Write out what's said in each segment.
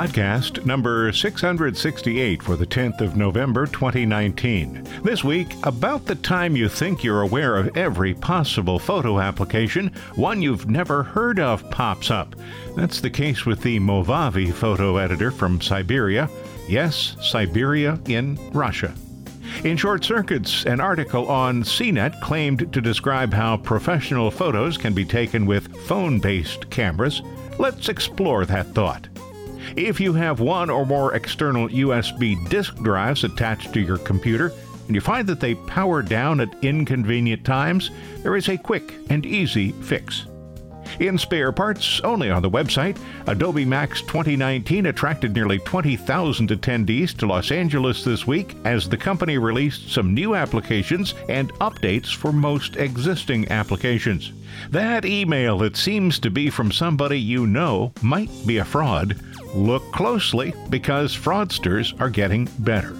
Podcast number 668 for the 10th of November 2019. This week, about the time you think you're aware of every possible photo application, one you've never heard of pops up. That's the case with the Movavi photo editor from Siberia. Yes, Siberia in Russia. In Short Circuits, an article on CNET claimed to describe how professional photos can be taken with phone based cameras. Let's explore that thought. If you have one or more external USB disk drives attached to your computer, and you find that they power down at inconvenient times, there is a quick and easy fix. In spare parts, only on the website, Adobe Max 2019 attracted nearly 20,000 attendees to Los Angeles this week as the company released some new applications and updates for most existing applications. That email that seems to be from somebody you know might be a fraud. Look closely because fraudsters are getting better.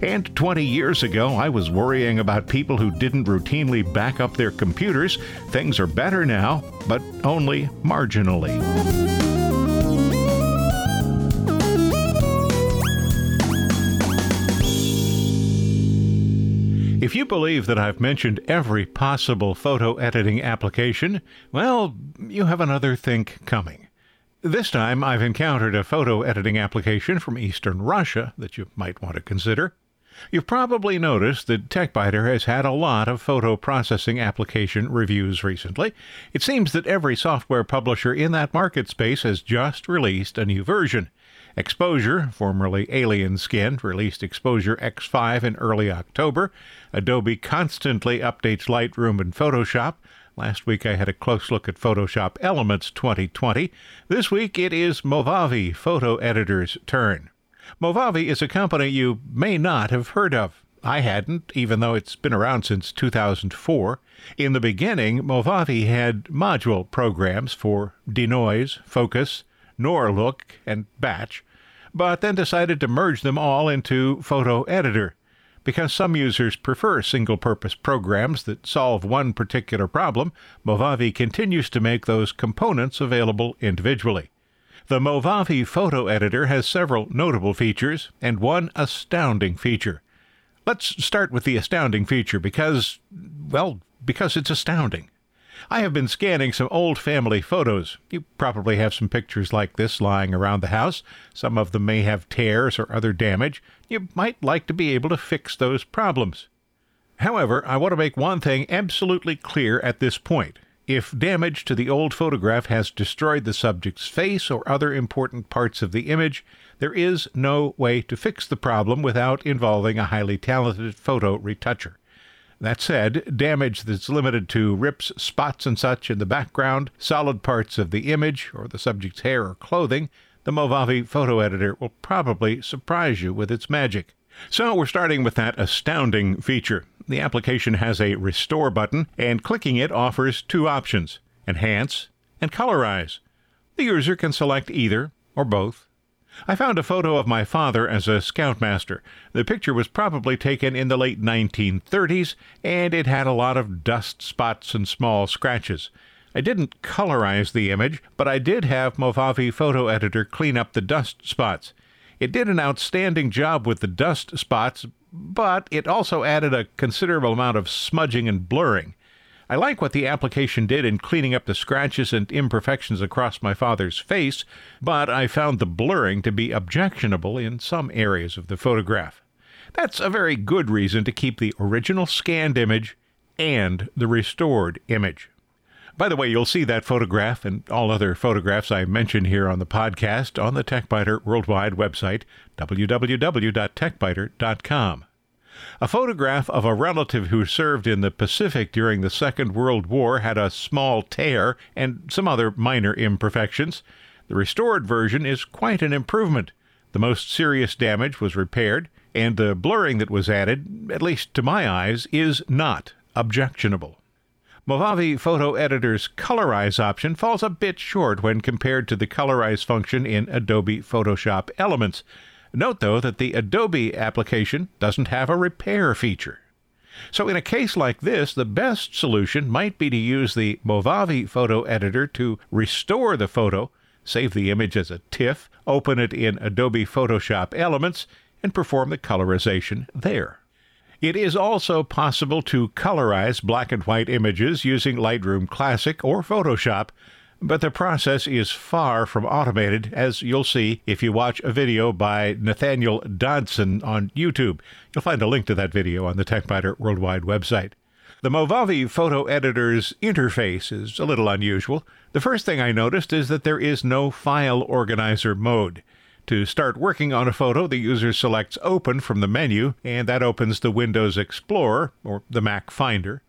And 20 years ago, I was worrying about people who didn't routinely back up their computers. Things are better now, but only marginally. If you believe that I've mentioned every possible photo editing application, well, you have another think coming. This time I've encountered a photo editing application from eastern Russia that you might want to consider. You've probably noticed that TechByter has had a lot of photo processing application reviews recently. It seems that every software publisher in that market space has just released a new version. Exposure, formerly Alien Skin, released Exposure X5 in early October. Adobe constantly updates Lightroom and Photoshop. Last week I had a close look at Photoshop Elements 2020. This week it is Movavi Photo Editor's turn. Movavi is a company you may not have heard of. I hadn't, even though it's been around since 2004. In the beginning, Movavi had module programs for denoise, focus, Norlook, and batch, but then decided to merge them all into Photo Editor because some users prefer single purpose programs that solve one particular problem, Movavi continues to make those components available individually. The Movavi photo editor has several notable features and one astounding feature. Let's start with the astounding feature because, well, because it's astounding. I have been scanning some old family photos. You probably have some pictures like this lying around the house. Some of them may have tears or other damage. You might like to be able to fix those problems. However, I want to make one thing absolutely clear at this point. If damage to the old photograph has destroyed the subject's face or other important parts of the image, there is no way to fix the problem without involving a highly talented photo retoucher. That said, damage that's limited to rips, spots, and such in the background, solid parts of the image, or the subject's hair or clothing, the Movavi photo editor will probably surprise you with its magic. So we're starting with that astounding feature. The application has a restore button, and clicking it offers two options enhance and colorize. The user can select either or both. I found a photo of my father as a scoutmaster. The picture was probably taken in the late 1930s, and it had a lot of dust spots and small scratches. I didn't colorize the image, but I did have Movavi Photo Editor clean up the dust spots. It did an outstanding job with the dust spots, but it also added a considerable amount of smudging and blurring. I like what the application did in cleaning up the scratches and imperfections across my father's face, but I found the blurring to be objectionable in some areas of the photograph. That's a very good reason to keep the original scanned image and the restored image. By the way, you'll see that photograph and all other photographs I mention here on the podcast on the TechByter Worldwide website, www.techbyter.com. A photograph of a relative who served in the Pacific during the Second World War had a small tear and some other minor imperfections. The restored version is quite an improvement. The most serious damage was repaired, and the blurring that was added, at least to my eyes, is not objectionable. Movavi Photo Editor's Colorize option falls a bit short when compared to the Colorize function in Adobe Photoshop Elements. Note, though, that the Adobe application doesn't have a repair feature. So, in a case like this, the best solution might be to use the Movavi Photo Editor to restore the photo, save the image as a TIFF, open it in Adobe Photoshop Elements, and perform the colorization there. It is also possible to colorize black and white images using Lightroom Classic or Photoshop, but the process is far from automated, as you'll see if you watch a video by Nathaniel Dodson on YouTube. You'll find a link to that video on the TechByter Worldwide website. The Movavi photo editor's interface is a little unusual. The first thing I noticed is that there is no file organizer mode. To start working on a photo, the user selects Open from the menu, and that opens the Windows Explorer, or the Mac Finder.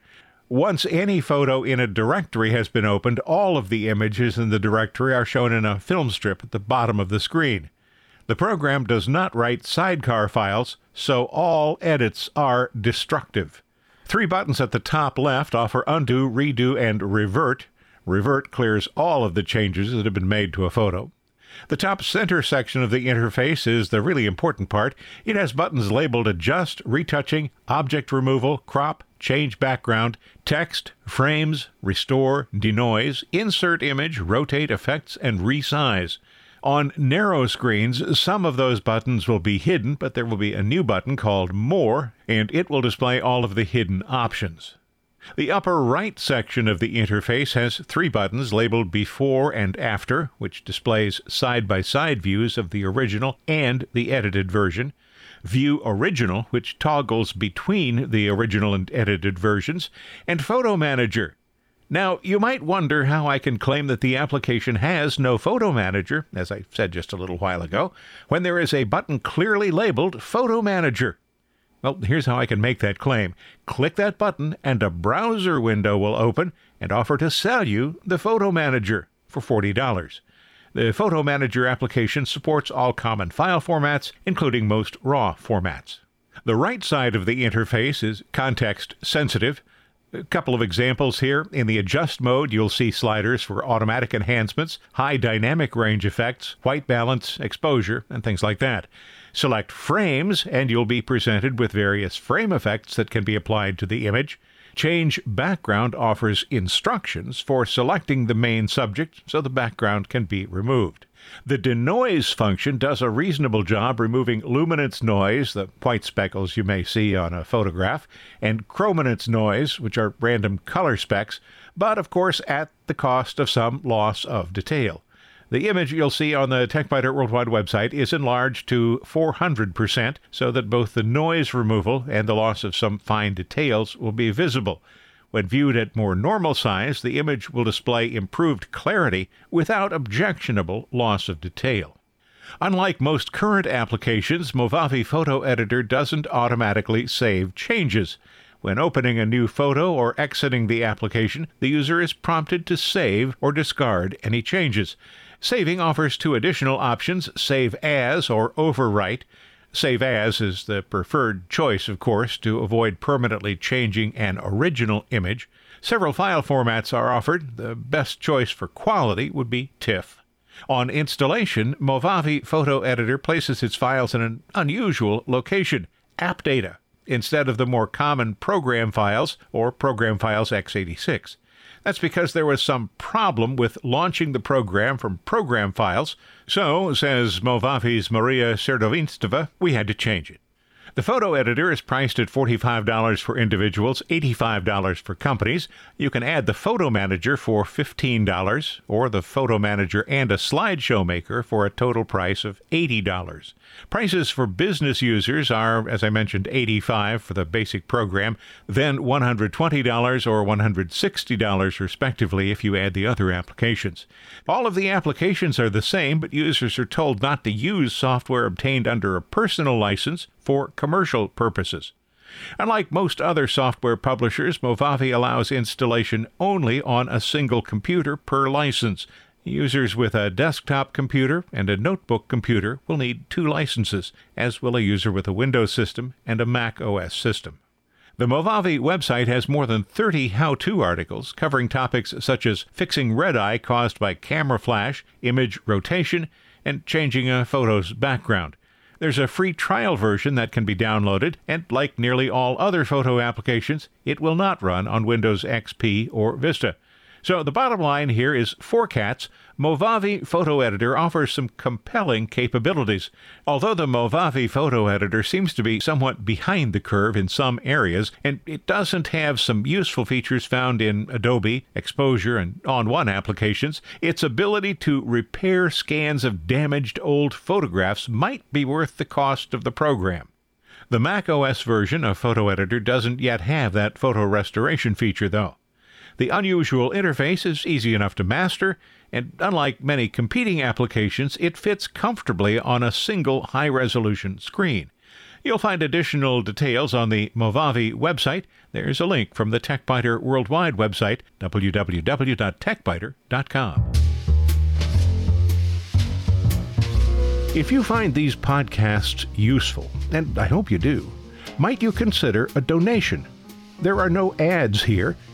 Once any photo in a directory has been opened, all of the images in the directory are shown in a film strip at the bottom of the screen. The program does not write sidecar files, so all edits are destructive. Three buttons at the top left offer Undo, Redo, and Revert. Revert clears all of the changes that have been made to a photo. The top center section of the interface is the really important part. It has buttons labeled Adjust, Retouching, Object Removal, Crop, Change Background, Text, Frames, Restore, Denoise, Insert Image, Rotate, Effects, and Resize. On narrow screens, some of those buttons will be hidden, but there will be a new button called More, and it will display all of the hidden options. The upper right section of the interface has three buttons labeled Before and After, which displays side by side views of the original and the edited version. View Original, which toggles between the original and edited versions, and Photo Manager. Now, you might wonder how I can claim that the application has no Photo Manager, as I said just a little while ago, when there is a button clearly labeled Photo Manager. Well, here's how I can make that claim. Click that button, and a browser window will open and offer to sell you the Photo Manager for $40. The Photo Manager application supports all common file formats, including most RAW formats. The right side of the interface is context sensitive. A couple of examples here. In the adjust mode, you'll see sliders for automatic enhancements, high dynamic range effects, white balance, exposure, and things like that. Select Frames, and you'll be presented with various frame effects that can be applied to the image. Change Background offers instructions for selecting the main subject so the background can be removed. The denoise function does a reasonable job removing luminance noise, the white speckles you may see on a photograph, and chrominance noise, which are random color specks, but of course at the cost of some loss of detail. The image you'll see on the TechByter Worldwide website is enlarged to 400% so that both the noise removal and the loss of some fine details will be visible. When viewed at more normal size, the image will display improved clarity without objectionable loss of detail. Unlike most current applications, Movavi Photo Editor doesn't automatically save changes. When opening a new photo or exiting the application, the user is prompted to save or discard any changes. Saving offers two additional options Save As or Overwrite. Save As is the preferred choice, of course, to avoid permanently changing an original image. Several file formats are offered. The best choice for quality would be TIFF. On installation, Movavi Photo Editor places its files in an unusual location AppData, instead of the more common program files or program files x86. That's because there was some problem with launching the program from program files. So, says Movavi's Maria Serdovinstova, we had to change it. The photo editor is priced at $45 for individuals, $85 for companies. You can add the photo manager for $15 or the photo manager and a slideshow maker for a total price of $80. Prices for business users are, as I mentioned, $85 for the basic program, then $120 or $160 respectively if you add the other applications. All of the applications are the same, but users are told not to use software obtained under a personal license for commercial purposes. Unlike most other software publishers, Movavi allows installation only on a single computer per license. Users with a desktop computer and a notebook computer will need two licenses, as will a user with a Windows system and a Mac OS system. The Movavi website has more than 30 how to articles covering topics such as fixing red eye caused by camera flash, image rotation, and changing a photo's background. There's a free trial version that can be downloaded, and like nearly all other photo applications, it will not run on Windows XP or Vista. So the bottom line here is for cats, Movavi Photo Editor offers some compelling capabilities. Although the Movavi Photo Editor seems to be somewhat behind the curve in some areas, and it doesn't have some useful features found in Adobe, Exposure, and ON1 applications, its ability to repair scans of damaged old photographs might be worth the cost of the program. The Mac OS version of Photo Editor doesn't yet have that photo restoration feature, though. The unusual interface is easy enough to master, and unlike many competing applications, it fits comfortably on a single high resolution screen. You'll find additional details on the Movavi website. There's a link from the TechByter Worldwide website, www.techbyter.com. If you find these podcasts useful, and I hope you do, might you consider a donation? There are no ads here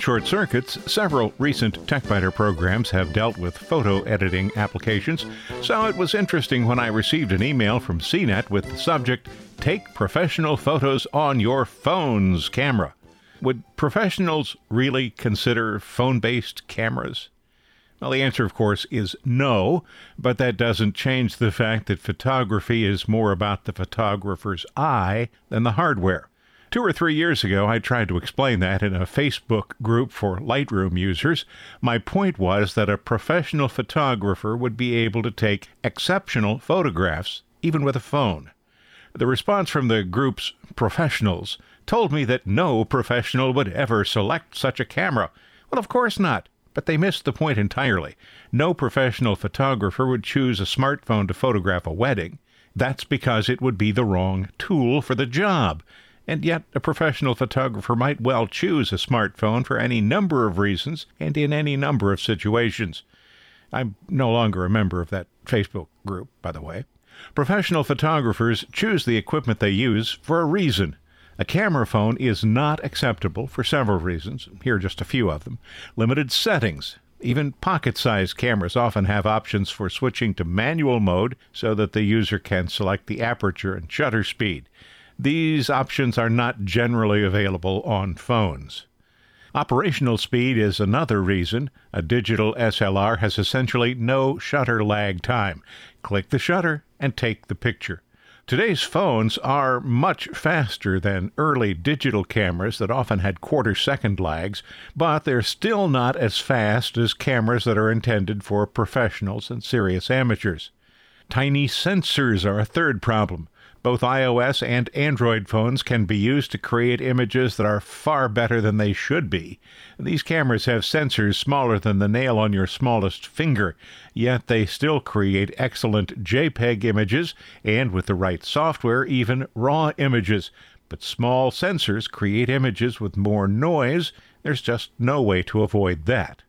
Short circuits, several recent TechByter programs have dealt with photo editing applications, so it was interesting when I received an email from CNET with the subject Take Professional Photos on Your Phone's Camera. Would professionals really consider phone based cameras? Well, the answer, of course, is no, but that doesn't change the fact that photography is more about the photographer's eye than the hardware. Two or three years ago, I tried to explain that in a Facebook group for Lightroom users. My point was that a professional photographer would be able to take exceptional photographs, even with a phone. The response from the group's professionals told me that no professional would ever select such a camera. Well, of course not. But they missed the point entirely. No professional photographer would choose a smartphone to photograph a wedding. That's because it would be the wrong tool for the job. And yet, a professional photographer might well choose a smartphone for any number of reasons and in any number of situations. I'm no longer a member of that Facebook group, by the way. Professional photographers choose the equipment they use for a reason. A camera phone is not acceptable for several reasons. Here are just a few of them. Limited settings. Even pocket sized cameras often have options for switching to manual mode so that the user can select the aperture and shutter speed. These options are not generally available on phones. Operational speed is another reason. A digital SLR has essentially no shutter lag time. Click the shutter and take the picture. Today's phones are much faster than early digital cameras that often had quarter second lags, but they're still not as fast as cameras that are intended for professionals and serious amateurs. Tiny sensors are a third problem. Both iOS and Android phones can be used to create images that are far better than they should be. These cameras have sensors smaller than the nail on your smallest finger, yet they still create excellent JPEG images and, with the right software, even RAW images. But small sensors create images with more noise. There's just no way to avoid that.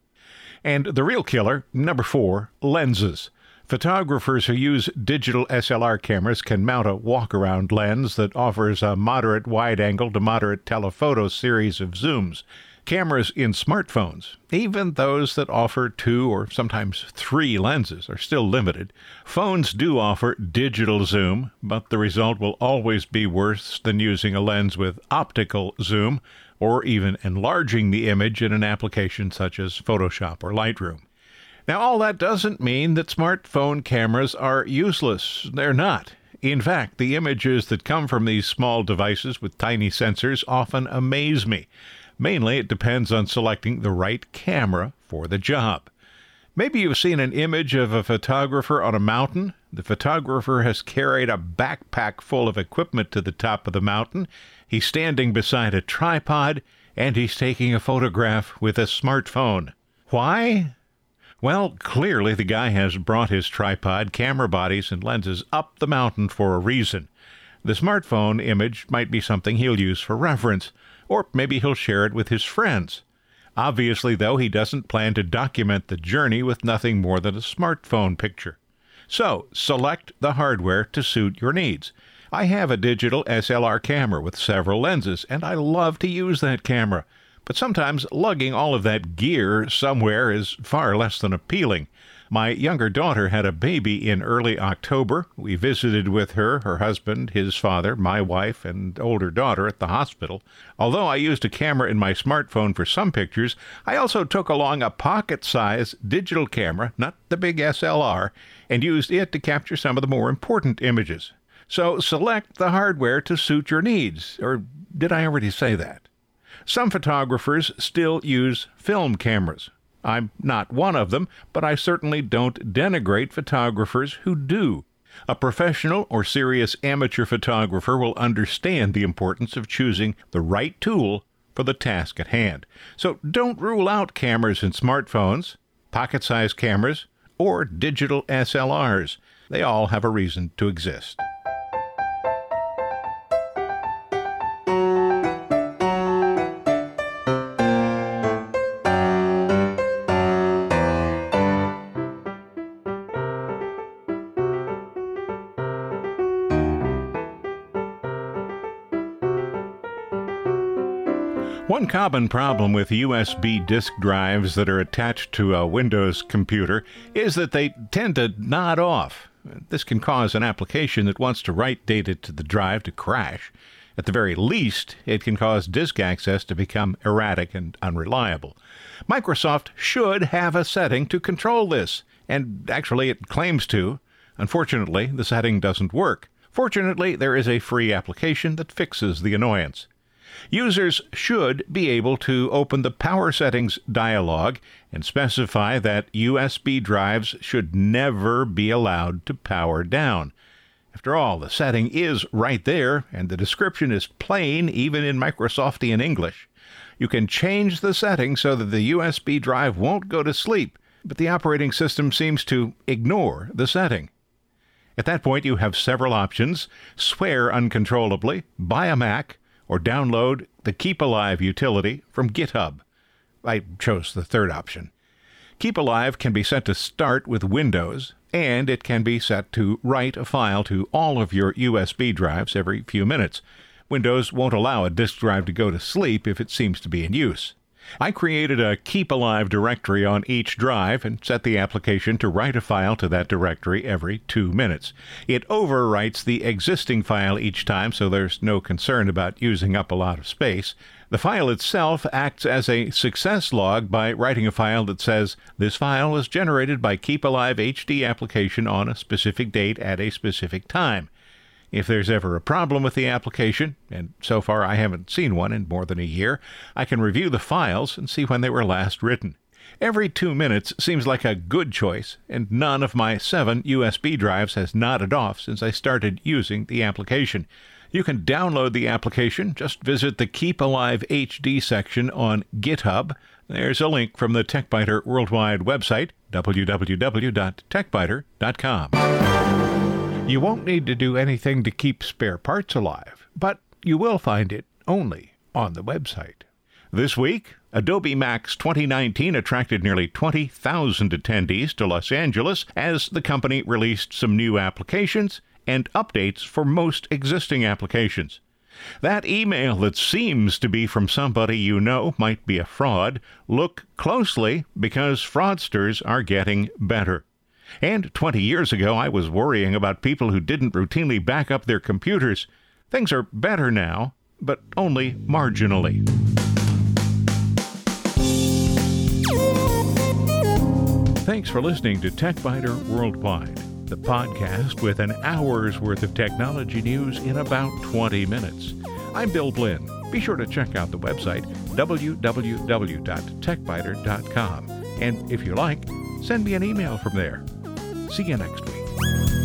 And the real killer, number four, lenses. Photographers who use digital SLR cameras can mount a walk around lens that offers a moderate wide angle to moderate telephoto series of zooms. Cameras in smartphones, even those that offer two or sometimes three lenses, are still limited. Phones do offer digital zoom, but the result will always be worse than using a lens with optical zoom or even enlarging the image in an application such as Photoshop or Lightroom. Now, all that doesn't mean that smartphone cameras are useless. They're not. In fact, the images that come from these small devices with tiny sensors often amaze me. Mainly, it depends on selecting the right camera for the job. Maybe you've seen an image of a photographer on a mountain. The photographer has carried a backpack full of equipment to the top of the mountain. He's standing beside a tripod and he's taking a photograph with a smartphone. Why? Well, clearly the guy has brought his tripod, camera bodies, and lenses up the mountain for a reason. The smartphone image might be something he'll use for reference, or maybe he'll share it with his friends. Obviously, though, he doesn't plan to document the journey with nothing more than a smartphone picture. So, select the hardware to suit your needs. I have a digital SLR camera with several lenses, and I love to use that camera. But sometimes lugging all of that gear somewhere is far less than appealing. My younger daughter had a baby in early October. We visited with her, her husband, his father, my wife, and older daughter at the hospital. Although I used a camera in my smartphone for some pictures, I also took along a pocket size digital camera, not the big SLR, and used it to capture some of the more important images. So select the hardware to suit your needs. Or did I already say that? Some photographers still use film cameras. I'm not one of them, but I certainly don't denigrate photographers who do. A professional or serious amateur photographer will understand the importance of choosing the right tool for the task at hand. So don't rule out cameras and smartphones, pocket sized cameras, or digital SLRs. They all have a reason to exist. Common problem with USB disk drives that are attached to a Windows computer is that they tend to nod off. This can cause an application that wants to write data to the drive to crash. At the very least, it can cause disk access to become erratic and unreliable. Microsoft should have a setting to control this, and actually it claims to. Unfortunately, the setting doesn't work. Fortunately, there is a free application that fixes the annoyance. Users should be able to open the Power Settings dialog and specify that USB drives should never be allowed to power down. After all, the setting is right there, and the description is plain even in Microsoftian English. You can change the setting so that the USB drive won't go to sleep, but the operating system seems to ignore the setting. At that point, you have several options swear uncontrollably, buy a Mac, or download the Keep Alive utility from GitHub. I chose the third option. Keep Alive can be set to start with Windows, and it can be set to write a file to all of your USB drives every few minutes. Windows won't allow a disk drive to go to sleep if it seems to be in use. I created a Keep Alive directory on each drive and set the application to write a file to that directory every two minutes. It overwrites the existing file each time, so there's no concern about using up a lot of space. The file itself acts as a success log by writing a file that says, This file was generated by Keep Alive HD application on a specific date at a specific time. If there's ever a problem with the application, and so far I haven't seen one in more than a year, I can review the files and see when they were last written. Every two minutes seems like a good choice, and none of my seven USB drives has nodded off since I started using the application. You can download the application. Just visit the Keep Alive HD section on GitHub. There's a link from the TechByter Worldwide website, www.techbyter.com. You won't need to do anything to keep spare parts alive, but you will find it only on the website. This week, Adobe Max 2019 attracted nearly 20,000 attendees to Los Angeles as the company released some new applications and updates for most existing applications. That email that seems to be from somebody you know might be a fraud. Look closely because fraudsters are getting better. And 20 years ago, I was worrying about people who didn't routinely back up their computers. Things are better now, but only marginally. Thanks for listening to TechByter Worldwide. the podcast with an hour's worth of technology news in about 20 minutes. I'm Bill Blinn. Be sure to check out the website www.techbyter.com. And if you like, send me an email from there. See you next week.